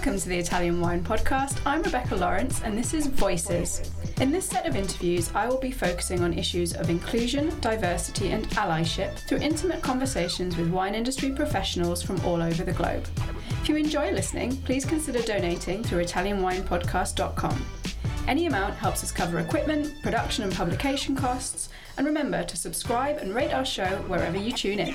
Welcome to the Italian Wine Podcast. I'm Rebecca Lawrence, and this is Voices. In this set of interviews, I will be focusing on issues of inclusion, diversity, and allyship through intimate conversations with wine industry professionals from all over the globe. If you enjoy listening, please consider donating through ItalianWinePodcast.com. Any amount helps us cover equipment, production, and publication costs. And remember to subscribe and rate our show wherever you tune in.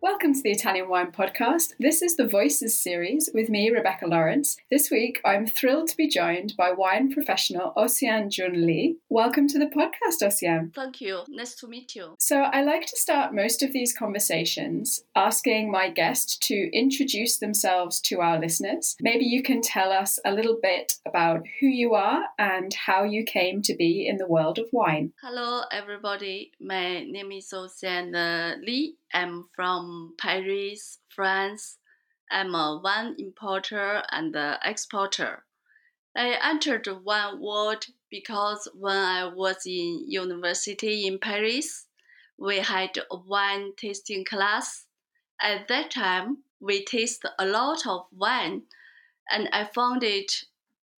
Welcome to the Italian Wine Podcast. This is the Voices series with me, Rebecca Lawrence. This week, I'm thrilled to be joined by wine professional Oceane Jun Li. Welcome to the podcast, Oceane. Thank you. Nice to meet you. So, I like to start most of these conversations asking my guest to introduce themselves to our listeners. Maybe you can tell us a little bit about who you are and how you came to be in the world of wine. Hello, everybody. My name is Oceane uh, Li. I'm from Paris, France. I'm a wine importer and exporter. I entered wine world because when I was in university in Paris, we had a wine tasting class. At that time, we tasted a lot of wine, and I found it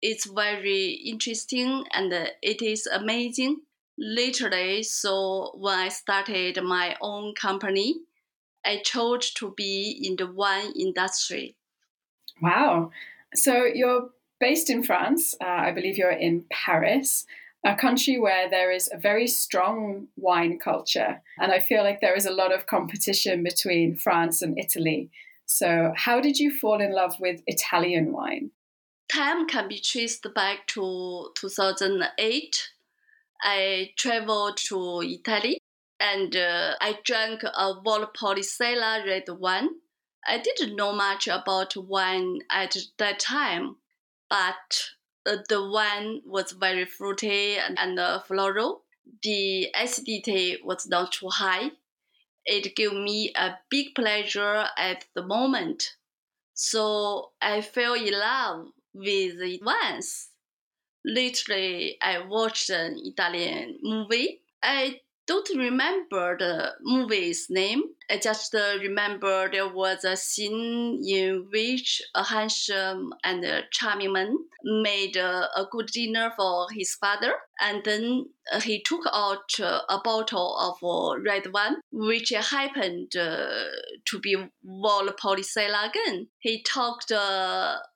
it's very interesting and it is amazing literally so when i started my own company i chose to be in the wine industry. Wow. So you're based in france. Uh, i believe you're in paris a country where there is a very strong wine culture. And i feel like there is a lot of competition between france and italy. So how did you fall in love with italian wine? Time can be traced back to 2008 I traveled to Italy and uh, I drank a Valpolicella red wine. I didn't know much about wine at that time, but uh, the wine was very fruity and, and uh, floral. The acidity was not too high. It gave me a big pleasure at the moment. So I fell in love with the wines literally I watched an Italian movie. I don't remember the movie's name. I just uh, remember there was a scene in which a handsome and a charming man made uh, a good dinner for his father, and then uh, he took out uh, a bottle of uh, red wine, which happened uh, to be Valpolicella again. He talked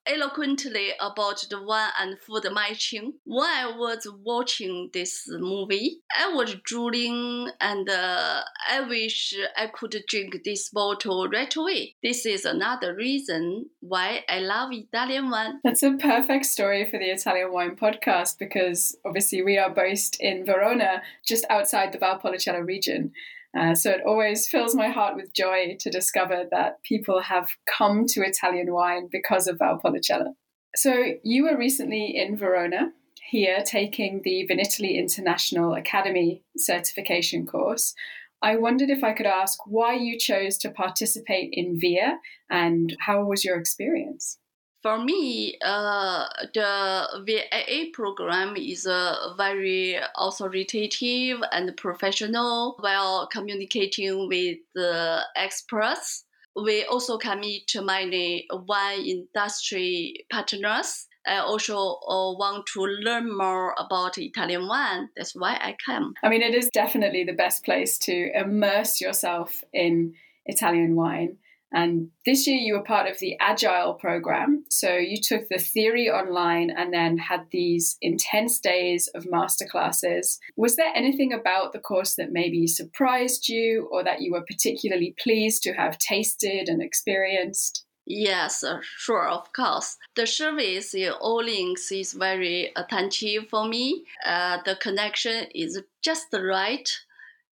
eloquently about the wine and food matching. When I was watching this movie, I was drooling and uh, I wish I could drink this bottle right away. This is another reason why I love Italian wine. That's a perfect story for the Italian Wine Podcast because obviously we are based in Verona, just outside the Valpolicella region. Uh, so it always fills my heart with joy to discover that people have come to Italian wine because of Valpolicella. So you were recently in Verona here taking the Vinitaly International Academy certification course. I wondered if I could ask why you chose to participate in VIA and how was your experience? For me, uh, the VIA program is uh, very authoritative and professional while communicating with the experts. We also can meet many wine industry partners I also uh, want to learn more about Italian wine. That's why I come. I mean, it is definitely the best place to immerse yourself in Italian wine. And this year you were part of the Agile program. So you took the theory online and then had these intense days of masterclasses. Was there anything about the course that maybe surprised you or that you were particularly pleased to have tasted and experienced? Yes, uh, sure, of course. The service in Orleans is very attentive for me. Uh, the connection is just right,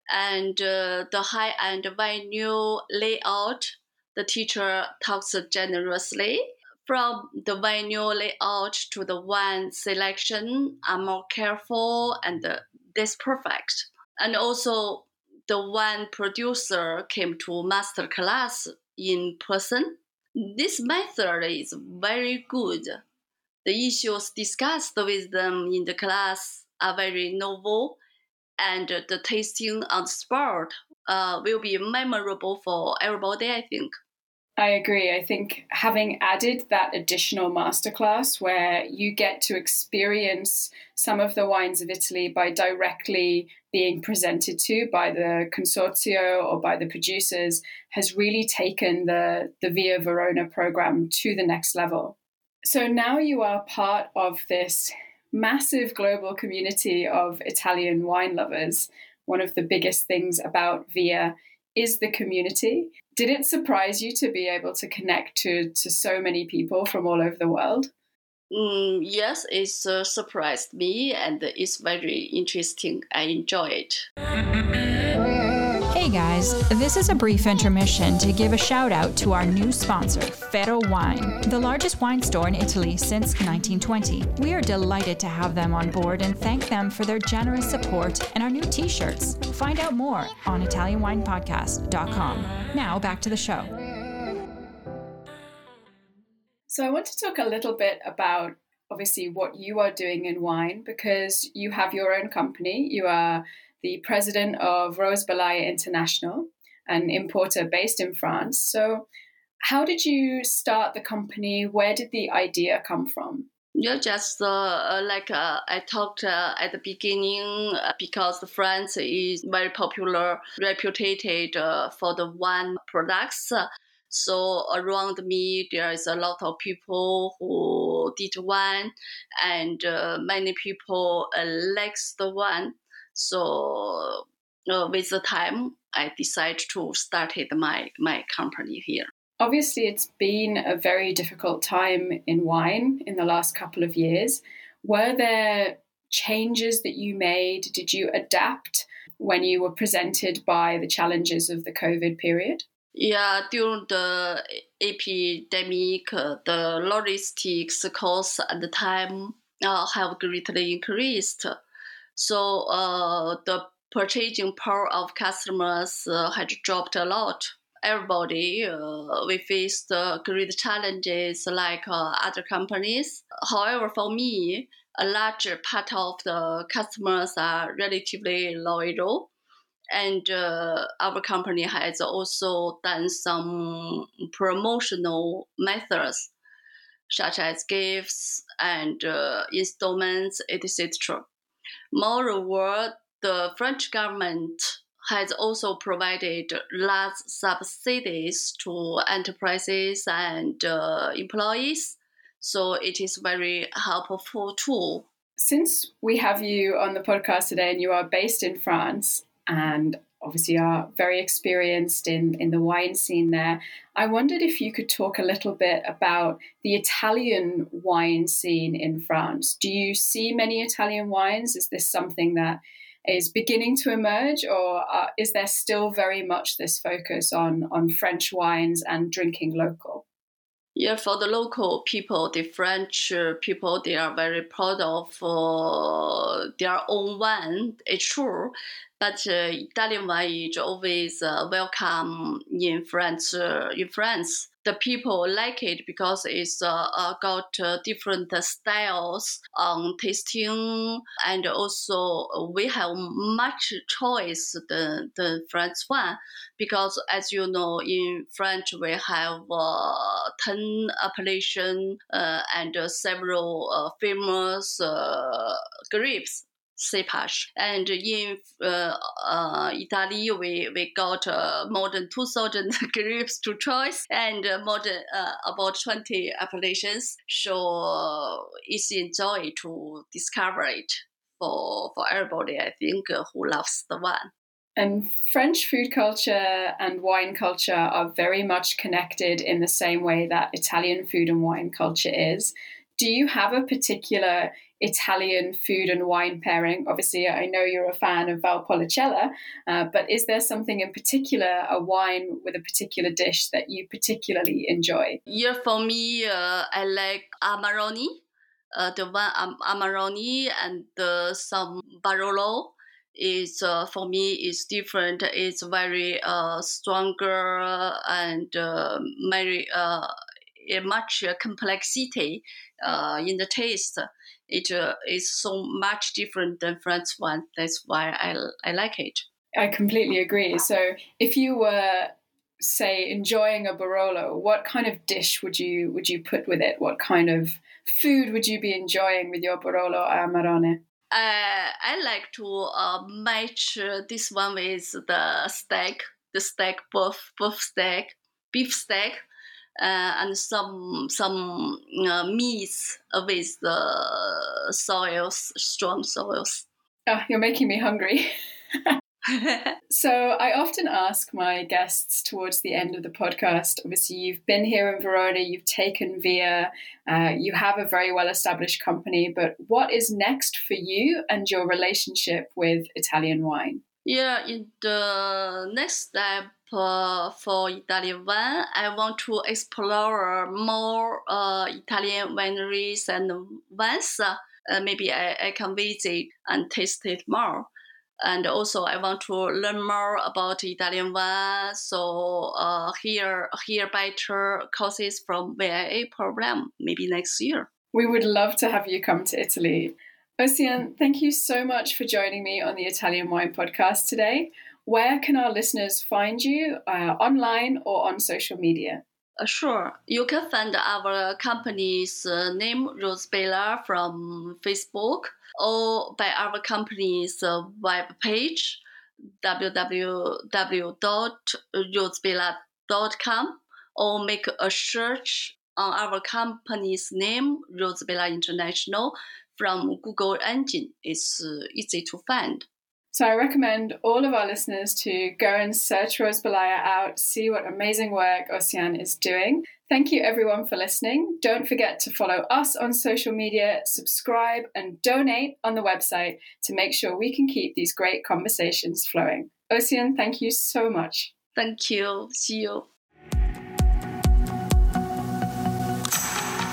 and uh, the high-end venue layout. The teacher talks generously. From the venue layout to the wine selection, I'm more careful, and uh, that's perfect. And also, the wine producer came to master class in person this method is very good. The issues discussed with them in the class are very novel, and the tasting on the spot uh, will be memorable for everybody, I think. I agree. I think having added that additional masterclass where you get to experience some of the wines of Italy by directly being presented to by the consorzio or by the producers has really taken the, the Via Verona program to the next level. So now you are part of this massive global community of Italian wine lovers. One of the biggest things about Via is the community. Did it surprise you to be able to connect to, to so many people from all over the world? Mm, yes, it uh, surprised me and it's very interesting. I enjoy it. Hey guys, this is a brief intermission to give a shout out to our new sponsor, Ferro Wine, the largest wine store in Italy since 1920. We are delighted to have them on board and thank them for their generous support and our new t shirts. Find out more on ItalianWinePodcast.com. Now back to the show. So, I want to talk a little bit about obviously what you are doing in wine because you have your own company. You are the president of Rosebayla International, an importer based in France. So, how did you start the company? Where did the idea come from? Yeah, just uh, uh like uh, I talked uh, at the beginning, uh, because France is very popular, reputed uh, for the wine products. So around me, there is a lot of people who did wine, and many people likes the wine. So uh, with the time, I decided to start my, my company here. Obviously, it's been a very difficult time in wine in the last couple of years. Were there changes that you made? Did you adapt when you were presented by the challenges of the COVID period? Yeah, during the epidemic, uh, the logistics costs at the time uh, have greatly increased. So uh, the purchasing power of customers uh, had dropped a lot. Everybody, uh, we faced uh, great challenges like uh, other companies. However, for me, a large part of the customers are relatively loyal. And uh, our company has also done some promotional methods, such as gifts and installments, etc. Moreover, the French government has also provided large subsidies to enterprises and uh, employees, so it is very helpful too. Since we have you on the podcast today and you are based in France, and obviously are very experienced in, in the wine scene there. I wondered if you could talk a little bit about the Italian wine scene in France. Do you see many Italian wines? Is this something that is beginning to emerge, or uh, is there still very much this focus on, on French wines and drinking local? Yeah, for the local people, the French uh, people, they are very proud of uh, their own wine. It's true, but uh, Italian wine is always uh, welcome in France. Uh, in France, the people like it because it's uh, uh, got uh, different styles on tasting, and also we have much choice the the French one because as you know in French we have ten appellation and several famous grapes cepage. And in uh, uh, Italy, we, we got uh, more than 2,000 grapes to choice and uh, more than uh, about 20 appellations. So uh, it's enjoy to discover it for, for everybody, I think, who loves the wine. And French food culture and wine culture are very much connected in the same way that Italian food and wine culture is. Do you have a particular Italian food and wine pairing? Obviously, I know you're a fan of Valpolicella, uh, but is there something in particular, a wine with a particular dish that you particularly enjoy? Yeah, for me, uh, I like Amarone. Uh, the one um, Amarone and uh, some Barolo is uh, for me is different. It's very uh, stronger and uh, very uh, much complexity uh, in the taste. It uh, is so much different than French one. That's why I, I like it. I completely agree. So if you were say enjoying a Barolo, what kind of dish would you would you put with it? What kind of food would you be enjoying with your Barolo Amarone? Uh, I like to uh, match this one with the steak, the steak beef, beef steak, beef steak, uh, and some some uh, meats with the soils, strong soils. Oh, you're making me hungry. so I often ask my guests towards the end of the podcast. Obviously, you've been here in Verona, you've taken Via, uh, you have a very well-established company. But what is next for you and your relationship with Italian wine? Yeah, in the next step uh, for Italian wine, I want to explore more uh, Italian wineries and wines. Uh, maybe I, I can visit and taste it more and also I want to learn more about Italian wine. So uh, here, here better courses from VIA program maybe next year. We would love to have you come to Italy. Ocean, thank you so much for joining me on the Italian Wine Podcast today. Where can our listeners find you, uh, online or on social media? Uh, sure. You can find our company's uh, name, Rosebayla, from Facebook or by our company's uh, web page, www.rosebayla.com, or make a search on our company's name, Rosebayla International, from Google engine. It's uh, easy to find. So I recommend all of our listeners to go and search Rosebayla out, see what amazing work Ocean is doing. Thank you everyone for listening. Don't forget to follow us on social media, subscribe, and donate on the website to make sure we can keep these great conversations flowing. Ocean, thank you so much. Thank you. See you.